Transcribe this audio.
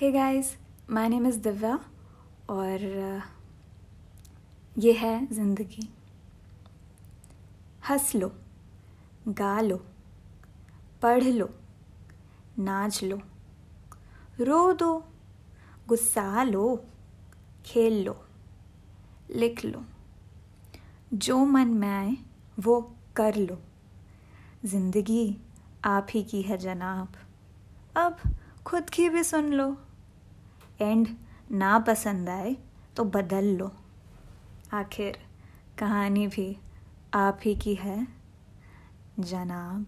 Hey guys my name is Divya और, ये है ज़िंदगी। हंस लो गा लो पढ़ लो नाच लो रो दो गुस्सा लो खेल लो लिख लो जो मन में आए वो कर लो। ज़िंदगी आप ही की है जनाब। अब खुद की भी सुन लो। एंड ना पसंद आए तो बदल लो। आखिर कहानी भी आप ही की है। जनाब।